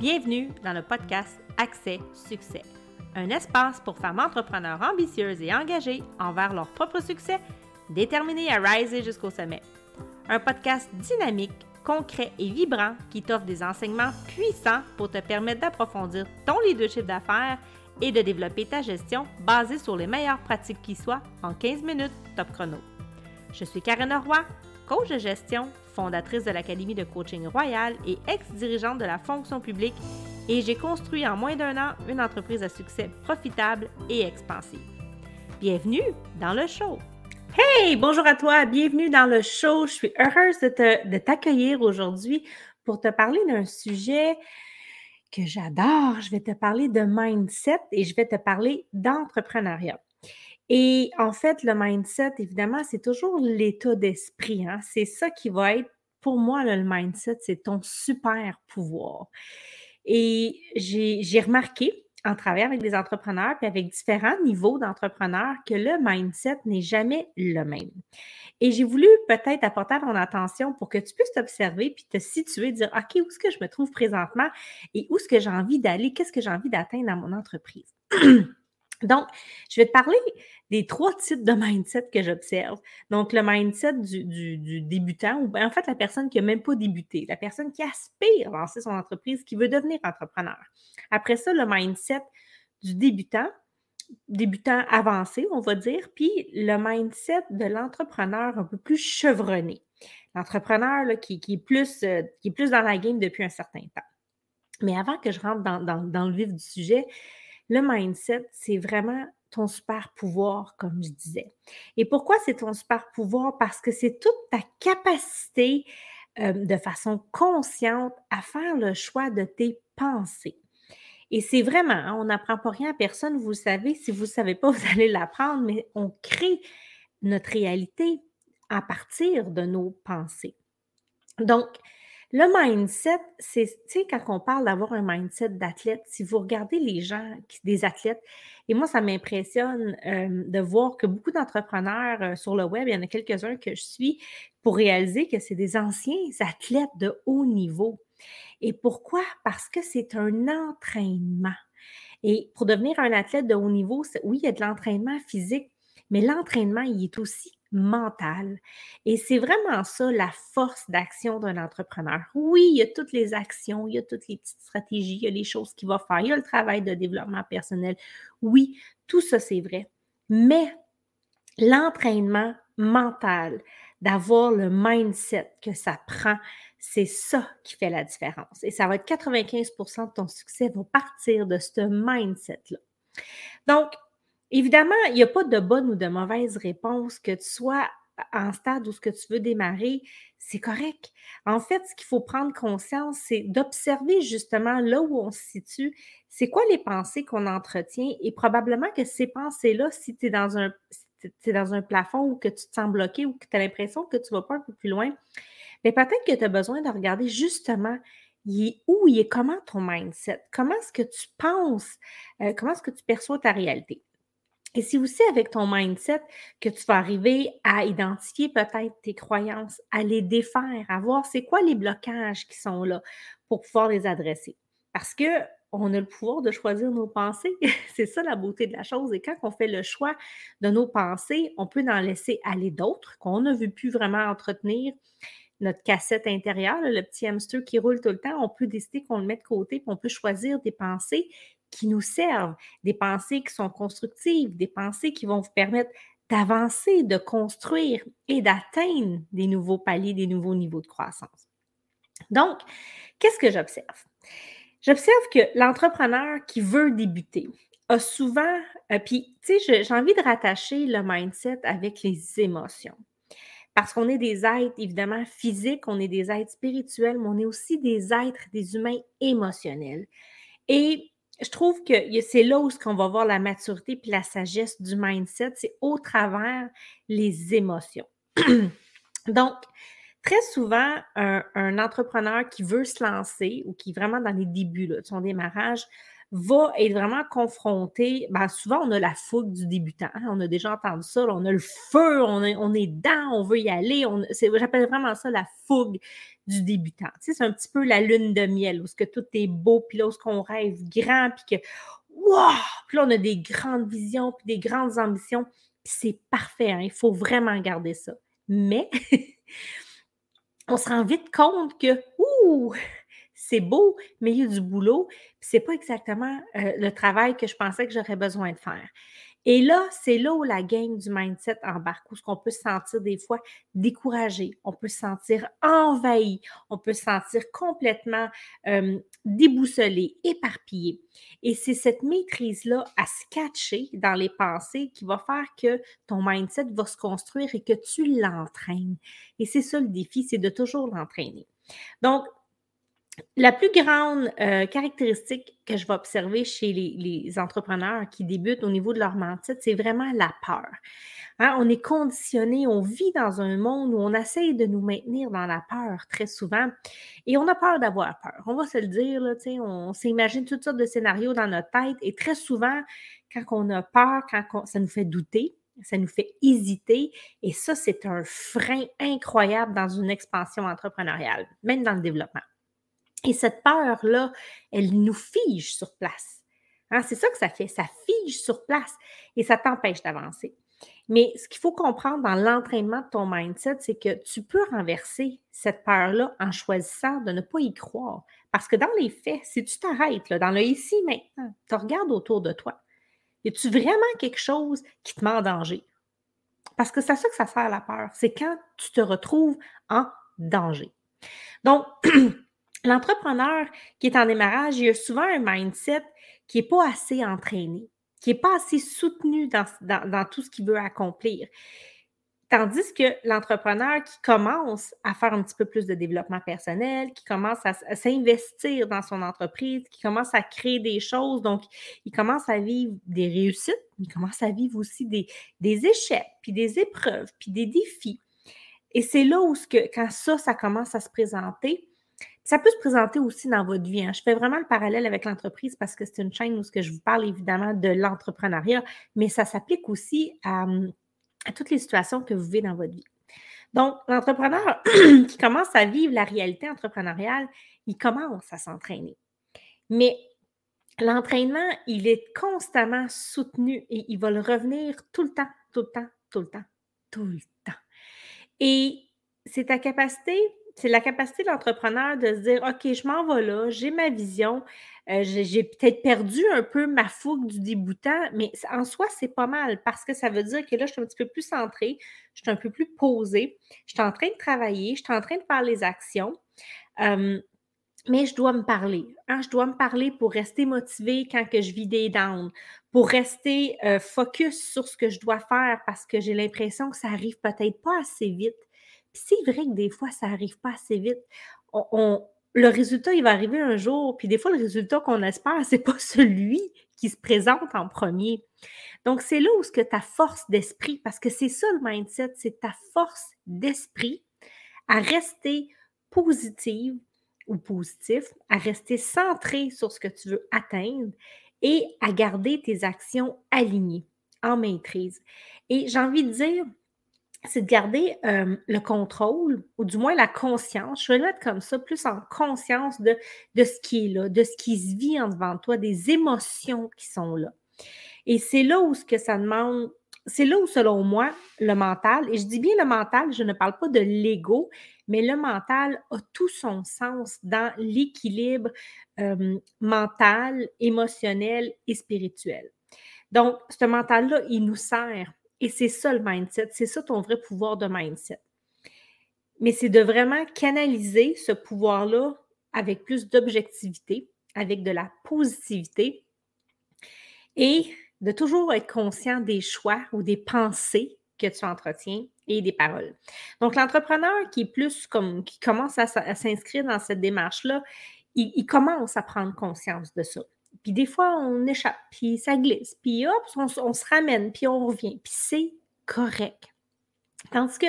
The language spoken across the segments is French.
Bienvenue dans le podcast Accès Succès, un espace pour femmes entrepreneurs ambitieuses et engagées envers leur propre succès, déterminées à riser jusqu'au sommet. Un podcast dynamique, concret et vibrant qui t'offre des enseignements puissants pour te permettre d'approfondir ton leadership d'affaires et de développer ta gestion basée sur les meilleures pratiques qui soient en 15 minutes top chrono. Je suis Karen Roy, coach de gestion, fondatrice de l'Académie de coaching royal et ex-dirigeante de la fonction publique, et j'ai construit en moins d'un an une entreprise à succès profitable et expansive. Bienvenue dans le show! Hey, bonjour à toi, bienvenue dans le show. Je suis heureuse de t'accueillir aujourd'hui pour te parler d'un sujet que j'adore. Je vais te parler de mindset et je vais te parler d'entrepreneuriat. Et en fait, le mindset, évidemment, c'est toujours l'état d'esprit. Hein. C'est ça qui va être, pour moi, le mindset, c'est ton super pouvoir. Et j'ai remarqué, en travaillant avec des entrepreneurs, puis avec différents niveaux d'entrepreneurs, que le mindset n'est jamais le même. Et j'ai voulu peut-être apporter ton attention pour que tu puisses t'observer puis te situer, dire OK, où est-ce que je me trouve présentement et où est-ce que j'ai envie d'aller, qu'est-ce que j'ai envie d'atteindre dans mon entreprise? Donc, je vais te parler des trois types de mindset que j'observe. Donc, le mindset du, débutant, ou en fait la personne qui n'a même pas débuté, la personne qui aspire à lancer son entreprise, qui veut devenir entrepreneur. Après ça, le mindset du débutant, débutant avancé, on va dire, puis le mindset de l'entrepreneur un peu plus chevronné. L'entrepreneur qui, est plus, euh, qui est plus dans la game depuis un certain temps. Mais avant que je rentre dans le vif du sujet, le mindset, c'est vraiment ton super pouvoir, comme je disais. Et pourquoi c'est ton super pouvoir? Parce que c'est toute ta capacité euh, de façon consciente à faire le choix de tes pensées. Et c'est vraiment, hein, on n'apprend pas rien à personne, vous le savez. Si vous ne savez pas, vous allez l'apprendre, mais on crée notre réalité à partir de nos pensées. Donc, le mindset, c'est, quand on parle d'avoir un mindset d'athlète, si vous regardez les gens, des athlètes, et moi, ça m'impressionne euh, de voir que beaucoup d'entrepreneurs euh, sur le web, il y en a quelques-uns que je suis pour réaliser que c'est des anciens athlètes de haut niveau. Et pourquoi? Parce que c'est un entraînement. Et pour devenir un athlète de haut niveau, oui, il y a de l'entraînement physique, mais l'entraînement, il est aussi mental. Et c'est vraiment ça la force d'action d'un entrepreneur. Oui, il y a toutes les actions, il y a toutes les petites stratégies, il y a les choses qu'il va faire, il y a le travail de développement personnel. Oui, tout ça, c'est vrai. Mais l'entraînement mental, d'avoir le mindset que ça prend, c'est ça qui fait la différence. Et ça va être 95% de ton succès va partir de ce mindset-là. Donc, Évidemment, il n'y a pas de bonne ou de mauvaise réponse, que tu sois en stade où ce que tu veux démarrer, c'est correct. En fait, ce qu'il faut prendre conscience, c'est d'observer justement là où on se situe, c'est quoi les pensées qu'on entretient? Et probablement que ces pensées-là, si tu es dans un dans un plafond ou que tu te sens bloqué ou que tu as l'impression que tu ne vas pas un peu plus loin, mais ben, peut-être que tu as besoin de regarder justement où, il est comment ton mindset, comment est-ce que tu penses, euh, comment est-ce que tu perçois ta réalité? Et c'est aussi avec ton mindset que tu vas arriver à identifier peut-être tes croyances, à les défaire, à voir c'est quoi les blocages qui sont là pour pouvoir les adresser. Parce que on a le pouvoir de choisir nos pensées. c'est ça la beauté de la chose. Et quand on fait le choix de nos pensées, on peut en laisser aller d'autres qu'on ne veut plus vraiment entretenir. Notre cassette intérieure, le petit hamster qui roule tout le temps, on peut décider qu'on le met de côté, puis on peut choisir des pensées qui nous servent, des pensées qui sont constructives, des pensées qui vont vous permettre d'avancer, de construire et d'atteindre des nouveaux paliers, des nouveaux niveaux de croissance. Donc, qu'est-ce que j'observe? J'observe que l'entrepreneur qui veut débuter a souvent, euh, puis tu sais, j'ai envie de rattacher le mindset avec les émotions. Parce qu'on est des êtres, évidemment, physiques, on est des êtres spirituels, mais on est aussi des êtres, des humains émotionnels. Et je trouve que c'est là où on va voir la maturité puis la sagesse du mindset, c'est au travers les émotions. Donc, très souvent, un, entrepreneur qui veut se lancer ou qui est vraiment dans les débuts de son démarrage va être vraiment confronté. Ben, souvent, on a la fougue du débutant. Hein, on a déjà entendu ça. on a le feu, on on est dedans, on veut y aller. J'appelle vraiment ça la fougue du débutant. C'est un petit peu la lune de miel, où tout est beau, puis là, où ce qu'on rêve grand, puis que, wow! Puis là, on a des grandes visions, puis des grandes ambitions, puis c'est parfait, hein, il faut vraiment garder ça. Mais, on se rend vite compte que, ouh, c'est beau, mais il y a du boulot, puis c'est pas exactement euh, le travail que je pensais que j'aurais besoin de faire. Et là, c'est là où la game du mindset embarque, où qu'on peut se sentir des fois découragé, on peut se sentir envahi, on peut se sentir complètement déboussolé, éparpillé. Et c'est cette maîtrise-là à se catcher dans les pensées qui va faire que ton mindset va se construire et que tu l'entraînes. Et c'est ça le défi, c'est de toujours l'entraîner. Donc, la plus grande euh, caractéristique que je vais observer chez les, entrepreneurs qui débutent au niveau de leur mindset, c'est vraiment la peur. Hein, on est conditionné, on vit dans un monde où on essaye de nous maintenir dans la peur très souvent et on a peur d'avoir peur. On va se le dire, on s'imagine toutes sortes de scénarios dans notre tête et très souvent, quand on a peur, ça nous fait douter, ça nous fait hésiter et ça, c'est un frein incroyable dans une expansion entrepreneuriale, même dans le développement. Et cette peur-là, elle nous fige sur place. Hein, c'est ça que ça fait, ça fige sur place et ça t'empêche d'avancer. Mais ce qu'il faut comprendre dans l'entraînement de ton mindset, c'est que tu peux renverser cette peur-là en choisissant de ne pas y croire. Parce que dans les faits, si tu t'arrêtes dans le ici maintenant, tu regardes autour de toi, y a-tu vraiment quelque chose qui te met en danger? Parce que c'est ça que ça sert la peur. C'est quand tu te retrouves en danger. Donc, L'entrepreneur qui est en démarrage, il a souvent un mindset qui n'est pas assez entraîné, qui n'est pas assez soutenu dans, tout ce qu'il veut accomplir. Tandis que l'entrepreneur qui commence à faire un petit peu plus de développement personnel, qui commence à, s'investir dans son entreprise, qui commence à créer des choses, donc il commence à vivre des réussites, il commence à vivre aussi des, échecs, puis des épreuves, puis des défis. Et c'est là où, quand ça, ça commence à se présenter, ça peut se présenter aussi dans votre vie. Hein. Je fais vraiment le parallèle avec l'entreprise parce que c'est une chaîne où ce que je vous parle évidemment de l'entrepreneuriat, mais ça s'applique aussi à, toutes les situations que vous vivez dans votre vie. Donc, l'entrepreneur qui commence à vivre la réalité entrepreneuriale, il commence à s'entraîner. Mais l'entraînement, il est constamment soutenu et il va le revenir tout le temps, tout le temps, tout le temps, tout le temps. Et c'est ta capacité c'est la capacité de l'entrepreneur de se dire OK, je m'en vais là, j'ai ma vision, euh, j'ai peut-être perdu un peu ma fougue du débutant, mais en soi, c'est pas mal parce que ça veut dire que là, je suis un petit peu plus centrée, je suis un peu plus posée, je suis en train de travailler, je suis en train de faire les actions. mais je dois me parler. Hein, je dois me parler pour rester motivée quand je vis des downs, pour rester euh, focus sur ce que je dois faire parce que j'ai l'impression que ça arrive peut-être pas assez vite c'est vrai que des fois, ça n'arrive pas assez vite. Le résultat, il va arriver un jour, puis des fois, le résultat qu'on espère, ce n'est pas celui qui se présente en premier. Donc, c'est là où ce que ta force d'esprit, parce que c'est ça le mindset, c'est ta force d'esprit à rester positive ou positif, à rester centré sur ce que tu veux atteindre et à garder tes actions alignées, en maîtrise. Et j'ai envie de dire, c'est de garder le contrôle, ou du moins la conscience, je vais le mettre comme ça, plus en conscience de, de ce qui est là, de ce qui se vit en devant toi, des émotions qui sont là. Et c'est là où ce que ça demande, c'est là où, selon moi, le mental, et je dis bien le mental, je ne parle pas de l'ego, mais le mental a tout son sens dans l'équilibre mental, émotionnel et spirituel. Donc, ce mental-là, il nous sert et c'est ça le mindset, c'est ça ton vrai pouvoir de mindset. Mais c'est de vraiment canaliser ce pouvoir-là avec plus d'objectivité, avec de la positivité et de toujours être conscient des choix ou des pensées que tu entretiens et des paroles. Donc, l'entrepreneur qui est plus comme, qui commence à, s'inscrire dans cette démarche-là, il, commence à prendre conscience de ça. Puis des fois, on échappe, puis ça glisse, puis hop, on, se ramène, puis on revient, puis c'est correct. Tandis que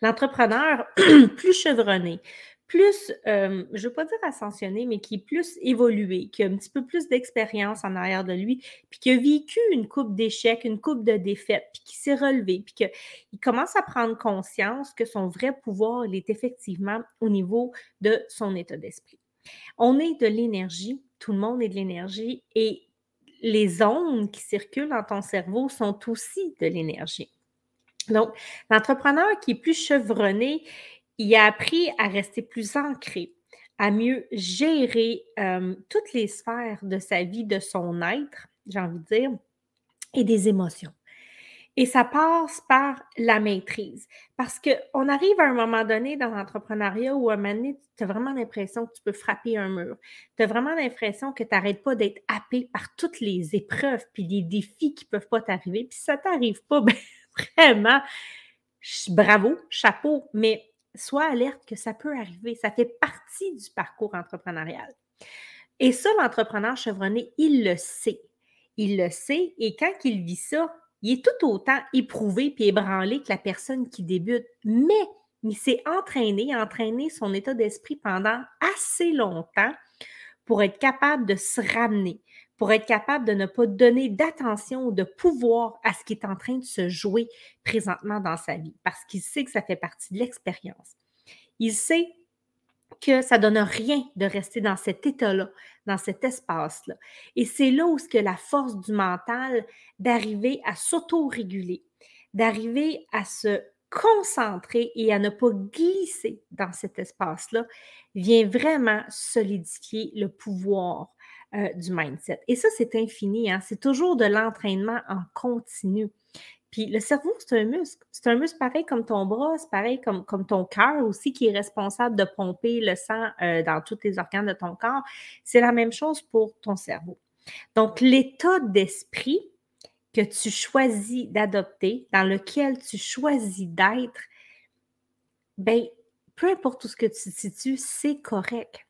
l'entrepreneur plus chevronné, plus, euh, je ne veux pas dire ascensionné, mais qui est plus évolué, qui a un petit peu plus d'expérience en arrière de lui, puis qui a vécu une coupe d'échecs, une coupe de défaites, puis qui s'est relevé, puis qu'il commence à prendre conscience que son vrai pouvoir, il est effectivement au niveau de son état d'esprit. On est de l'énergie, tout le monde est de l'énergie, et les ondes qui circulent dans ton cerveau sont aussi de l'énergie. Donc, l'entrepreneur qui est plus chevronné, il a appris à rester plus ancré, à mieux gérer euh, toutes les sphères de sa vie, de son être, j'ai envie de dire, et des émotions. Et ça passe par la maîtrise. Parce qu'on arrive à un moment donné dans l'entrepreneuriat où à un moment donné, tu as vraiment l'impression que tu peux frapper un mur. Tu as vraiment l'impression que tu n'arrêtes pas d'être happé par toutes les épreuves puis les défis qui ne peuvent pas t'arriver. Puis ça ne t'arrive pas, ben, vraiment, bravo, chapeau, mais sois alerte que ça peut arriver. Ça fait partie du parcours entrepreneurial. Et ça, l'entrepreneur chevronné, il le sait. Il le sait et quand il vit ça, il est tout autant éprouvé puis ébranlé que la personne qui débute. Mais il s'est entraîné, entraîné son état d'esprit pendant assez longtemps pour être capable de se ramener, pour être capable de ne pas donner d'attention ou de pouvoir à ce qui est en train de se jouer présentement dans sa vie, parce qu'il sait que ça fait partie de l'expérience. Il sait que ça ne donne rien de rester dans cet état-là, dans cet espace-là. Et c'est là où la force du mental d'arriver à s'auto-réguler, d'arriver à se concentrer et à ne pas glisser dans cet espace-là, vient vraiment solidifier le pouvoir euh, du mindset. Et ça, c'est infini. Hein? C'est toujours de l'entraînement en continu. Puis le cerveau, c'est un muscle. C'est un muscle pareil comme ton bras, c'est pareil comme, comme ton cœur aussi qui est responsable de pomper le sang euh, dans tous les organes de ton corps. C'est la même chose pour ton cerveau. Donc, l'état d'esprit que tu choisis d'adopter, dans lequel tu choisis d'être, ben, peu importe où ce que tu te situes, c'est correct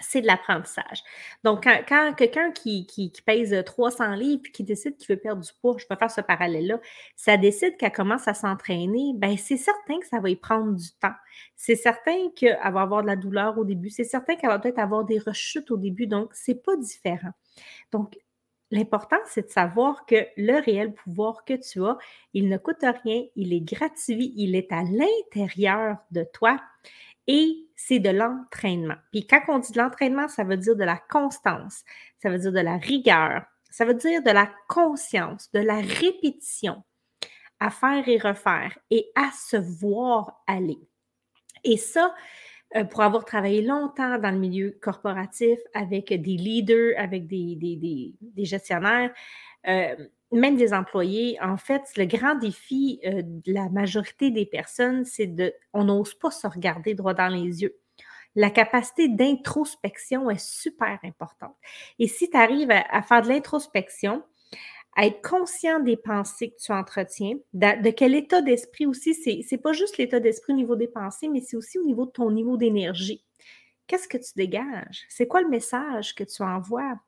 c'est de l'apprentissage. Donc, quand, quelqu'un qui, pèse 300 livres et qui décide qu'il veut perdre du poids, je peux faire ce parallèle-là, ça décide qu'elle commence à s'entraîner, ben c'est certain que ça va y prendre du temps. C'est certain qu'elle va avoir de la douleur au début. C'est certain qu'elle va peut-être avoir des rechutes au début. Donc, c'est pas différent. Donc, L'important, c'est de savoir que le réel pouvoir que tu as, il ne coûte rien, il est gratuit, il est à l'intérieur de toi et c'est de l'entraînement. Puis quand on dit de l'entraînement, ça veut dire de la constance, ça veut dire de la rigueur, ça veut dire de la conscience, de la répétition à faire et refaire et à se voir aller. Et ça, pour avoir travaillé longtemps dans le milieu corporatif avec des leaders, avec des, des, gestionnaires, euh, même des employés, en fait, le grand défi euh, de la majorité des personnes, c'est de, on n'ose pas se regarder droit dans les yeux. La capacité d'introspection est super importante. Et si tu arrives à, faire de l'introspection, être conscient des pensées que tu entretiens, de, quel état d'esprit aussi, c'est, c'est pas juste l'état d'esprit au niveau des pensées, mais c'est aussi au niveau de ton niveau d'énergie. Qu'est-ce que tu dégages? C'est quoi le message que tu envoies?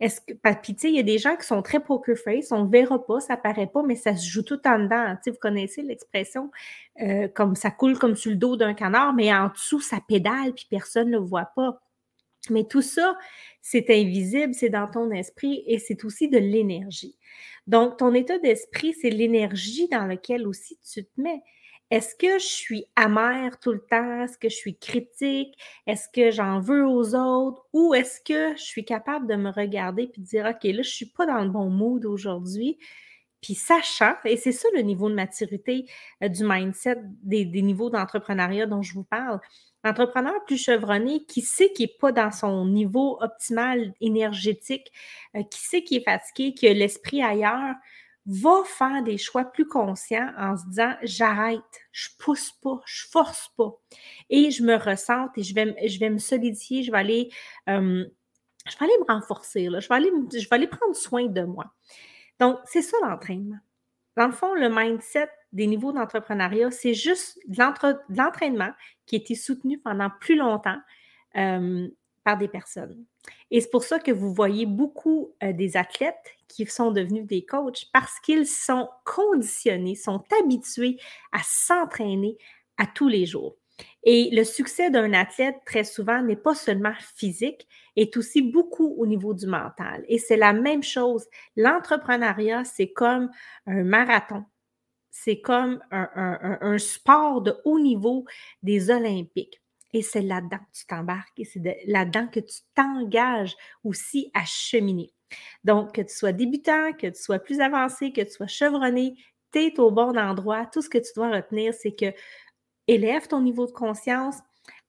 Est-ce que, puis, tu sais, il y a des gens qui sont très poker face, on ne verra pas, ça paraît pas, mais ça se joue tout en dedans. Vous connaissez l'expression euh, comme ça coule comme sur le dos d'un canard, mais en dessous, ça pédale, puis personne ne le voit pas. Mais tout ça, c'est invisible, c'est dans ton esprit et c'est aussi de l'énergie. Donc, ton état d'esprit, c'est l'énergie dans laquelle aussi tu te mets. Est-ce que je suis amère tout le temps? Est-ce que je suis critique? Est-ce que j'en veux aux autres? Ou est-ce que je suis capable de me regarder et de dire, OK, là, je ne suis pas dans le bon mood aujourd'hui. Puis sachant, et c'est ça le niveau de maturité euh, du mindset, des, niveaux d'entrepreneuriat dont je vous parle, l'entrepreneur plus chevronné qui sait qu'il n'est pas dans son niveau optimal énergétique, euh, qui sait qu'il est fatigué, qui a l'esprit ailleurs, va faire des choix plus conscients en se disant j'arrête, je pousse pas, je force pas. Et je me ressente et je vais, je vais me solidifier, je vais aller, euh, je vais aller me renforcer, je, vais aller, je vais aller prendre soin de moi. Donc, c'est ça l'entraînement. Dans le fond, le mindset des niveaux d'entrepreneuriat, c'est juste de l'entraînement qui a été soutenu pendant plus longtemps euh, par des personnes. Et c'est pour ça que vous voyez beaucoup euh, des athlètes qui sont devenus des coachs parce qu'ils sont conditionnés, sont habitués à s'entraîner à tous les jours. Et le succès d'un athlète, très souvent, n'est pas seulement physique, est aussi beaucoup au niveau du mental. Et c'est la même chose. L'entrepreneuriat, c'est comme un marathon. C'est comme un, sport de haut niveau des Olympiques. Et c'est là-dedans que tu t'embarques et c'est là-dedans que tu t'engages aussi à cheminer. Donc, que tu sois débutant, que tu sois plus avancé, que tu sois chevronné, tu es au bon endroit. Tout ce que tu dois retenir, c'est que élève ton niveau de conscience,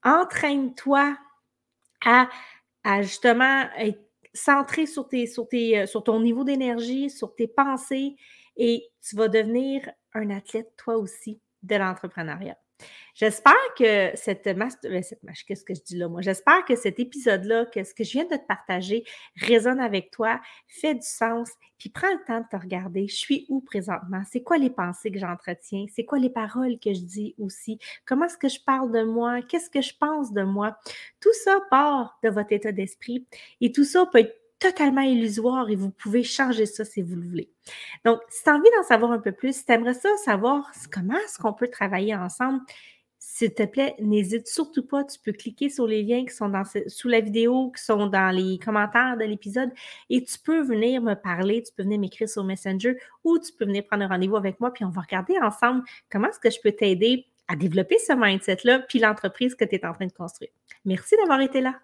entraîne-toi à, justement être centré sur, euh, sur ton niveau d'énergie, sur tes pensées, et tu vas devenir un athlète toi aussi de l'entrepreneuriat. J'espère que cette master, ben, qu'est-ce que je dis là, moi? J'espère que cet épisode-là, que ce que je viens de te partager, résonne avec toi, fait du sens, puis prends le temps de te regarder. Je suis où présentement? C'est quoi les pensées que j'entretiens? C'est quoi les paroles que je dis aussi? Comment est-ce que je parle de moi? Qu'est-ce que je pense de moi? Tout ça part de votre état d'esprit et tout ça peut être totalement illusoire et vous pouvez changer ça si vous le voulez. Donc, si tu as envie d'en savoir un peu plus, si tu aimerais ça savoir comment est-ce qu'on peut travailler ensemble, s'il te plaît, n'hésite surtout pas. Tu peux cliquer sur les liens qui sont dans sous la vidéo, qui sont dans les commentaires de l'épisode et tu peux venir me parler, tu peux venir m'écrire sur Messenger ou tu peux venir prendre un rendez-vous avec moi puis on va regarder ensemble comment est-ce que je peux t'aider à développer ce mindset-là puis l'entreprise que tu es en train de construire. Merci d'avoir été là.